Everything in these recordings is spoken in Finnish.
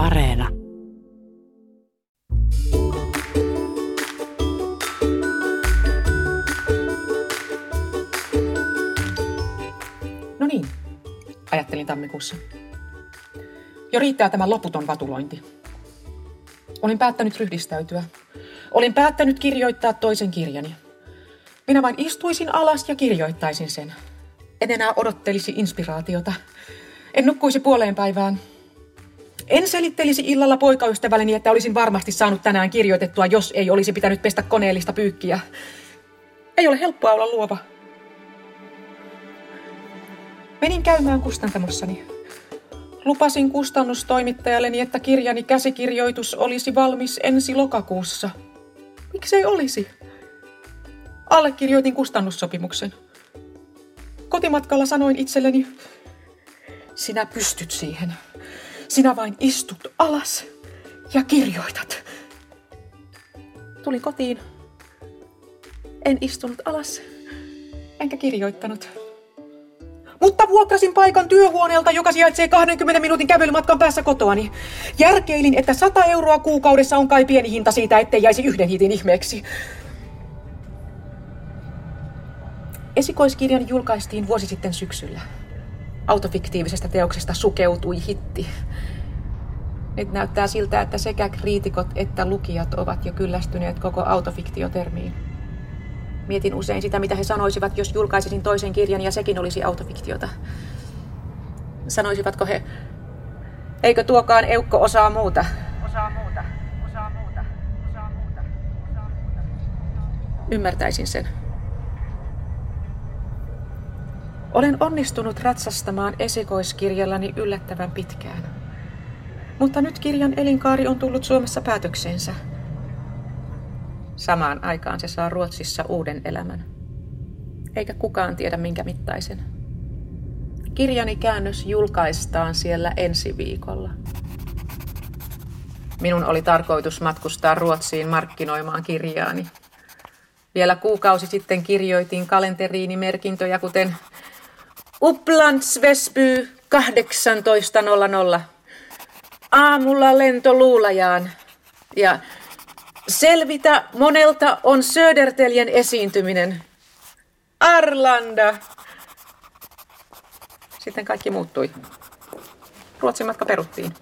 Areena. No niin, ajattelin tammikuussa. Jo riittää tämä loputon vatulointi. Olin päättänyt ryhdistäytyä. Olin päättänyt kirjoittaa toisen kirjani. Minä vain istuisin alas ja kirjoittaisin sen. En enää odottelisi inspiraatiota. En nukkuisi puoleen päivään. En selittelisi illalla poikaystävälleni, että olisin varmasti saanut tänään kirjoitettua, jos ei olisi pitänyt pestä koneellista pyykkiä. Ei ole helppoa olla luova. Menin käymään kustantamossani. Lupasin kustannustoimittajalleni, että kirjani käsikirjoitus olisi valmis ensi lokakuussa. Miksei olisi? Allekirjoitin kustannussopimuksen. Kotimatkalla sanoin itselleni, sinä pystyt siihen. Sinä vain istut alas ja kirjoitat. Tulin kotiin. En istunut alas, enkä kirjoittanut. Mutta vuokrasin paikan työhuoneelta, joka sijaitsee 20 minuutin kävelymatkan päässä kotoani. Järkeilin, että 100 euroa kuukaudessa on kai pieni hinta siitä, ettei jäisi yhden hitin ihmeeksi. Esikoiskirjan julkaistiin vuosi sitten syksyllä. Autofiktiivisesta teoksesta sukeutui hitti. Nyt näyttää siltä, että sekä kriitikot että lukijat ovat jo kyllästyneet koko autofiktiotermiin. Mietin usein sitä, mitä he sanoisivat, jos julkaisisin toisen kirjan ja sekin olisi autofiktiota. Sanoisivatko he, eikö tuokaan eukko osaa muuta? Osaa muuta, osaa muuta, osaa muuta, osaa muuta. Ymmärtäisin sen. Olen onnistunut ratsastamaan esikoiskirjallani yllättävän pitkään. Mutta nyt kirjan elinkaari on tullut Suomessa päätökseensä. Samaan aikaan se saa Ruotsissa uuden elämän. Eikä kukaan tiedä minkä mittaisen. Kirjani käännös julkaistaan siellä ensi viikolla. Minun oli tarkoitus matkustaa Ruotsiin markkinoimaan kirjaani. Vielä kuukausi sitten kirjoitin kalenteriini merkintöjä, kuten Uplands Vesby 18.00. Aamulla lento Luulajaan. Ja selvitä monelta on Söderteljen esiintyminen. Arlanda. Sitten kaikki muuttui. Ruotsin matka peruttiin.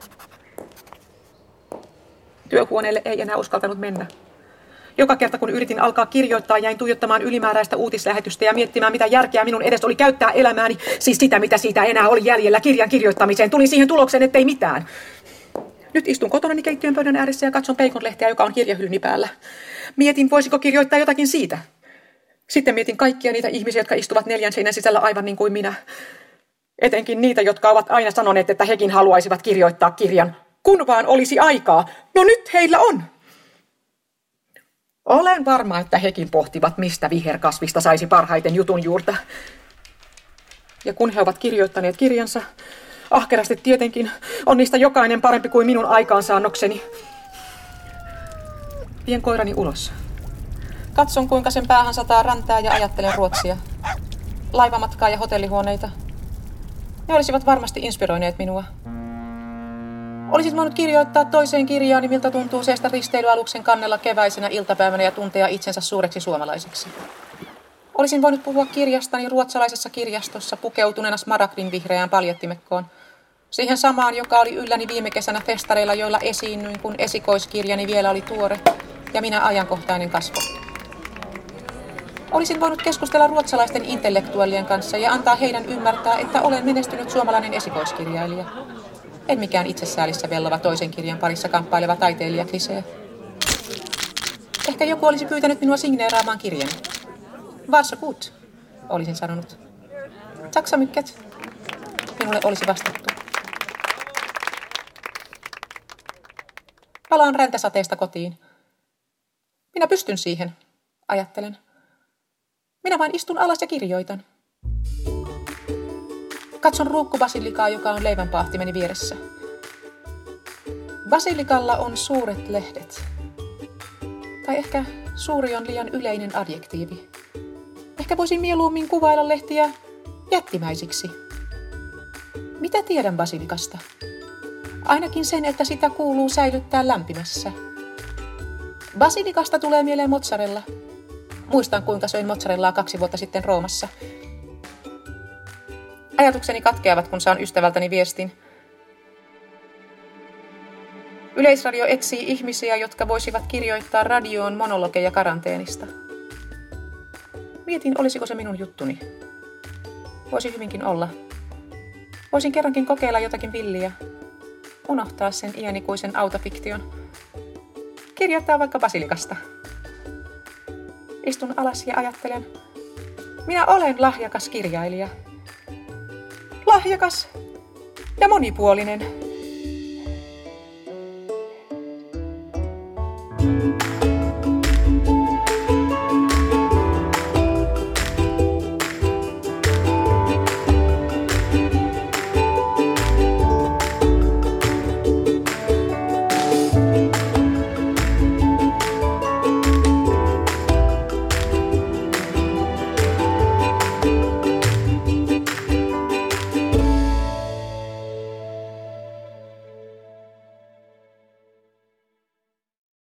Työhuoneelle ei enää uskaltanut mennä. Joka kerta kun yritin alkaa kirjoittaa, jäin tuijottamaan ylimääräistä uutislähetystä ja miettimään, mitä järkeä minun edes oli käyttää elämääni, siis sitä, mitä siitä enää oli jäljellä kirjan kirjoittamiseen. Tulin siihen tulokseen, ettei mitään. Nyt istun kotonani keittiön pöydän ääressä ja katson peikonlehteä, joka on kirjahyllyni päällä. Mietin, voisiko kirjoittaa jotakin siitä. Sitten mietin kaikkia niitä ihmisiä, jotka istuvat neljän seinän sisällä aivan niin kuin minä. Etenkin niitä, jotka ovat aina sanoneet, että hekin haluaisivat kirjoittaa kirjan. Kun vaan olisi aikaa. No nyt heillä on. Olen varma, että hekin pohtivat, mistä viherkasvista saisi parhaiten jutun juurta. Ja kun he ovat kirjoittaneet kirjansa, ahkerasti tietenkin, on niistä jokainen parempi kuin minun aikaansaannokseni. Vien koirani ulos. Katson, kuinka sen päähän sataa räntää ja ajattelen Ruotsia. Laivamatkaa ja hotellihuoneita. Ne olisivat varmasti inspiroineet minua. Olisit voinut kirjoittaa toiseen kirjaan, miltä tuntuu seistä risteilyaluksen kannella keväisenä iltapäivänä ja tuntea itsensä suureksi suomalaiseksi. Olisin voinut puhua kirjastani ruotsalaisessa kirjastossa pukeutuneena smaragdin vihreään paljettimekkoon. Siihen samaan, joka oli ylläni viime kesänä festareilla, joilla esiinnyin, kun esikoiskirjani vielä oli tuore ja minä ajankohtainen kasvo. Olisin voinut keskustella ruotsalaisten intellektuellien kanssa ja antaa heidän ymmärtää, että olen menestynyt suomalainen esikoiskirjailija. En mikään itsesäälissä vellova toisen kirjan parissa kamppaileva taiteilija klisee. Ehkä joku olisi pyytänyt minua signeeraamaan kirjan. Varsågod, olisin sanonut. Taksamykket, minulle olisi vastattu. Palaan räntäsateesta kotiin. Minä pystyn siihen, ajattelen. Minä vain istun alas ja kirjoitan. Katson ruukkubasilikaa, joka on leivänpaahtimeni vieressä. Basilikalla on suuret lehdet. Tai ehkä suuri on liian yleinen adjektiivi. Ehkä voisin mieluummin kuvailla lehtiä jättimäisiksi. Mitä tiedän basilikasta? Ainakin sen, että sitä kuuluu säilyttää lämpimässä. Basilikasta tulee mieleen mozzarella. Muistan, kuinka söin mozzarellaa kaksi vuotta sitten Roomassa. Ajatukseni katkeavat, kun saan ystävältäni viestin. Yleisradio etsii ihmisiä, jotka voisivat kirjoittaa radioon monologeja karanteenista. Mietin, olisiko se minun juttuni. Voisi hyvinkin olla. Voisin kerrankin kokeilla jotakin villiä. Unohtaa sen iänikuisen autofiktion. Kirjoittaa vaikka basilikasta. Istun alas ja ajattelen. Minä olen lahjakas kirjailija. Lahjakas ja monipuolinen. thank you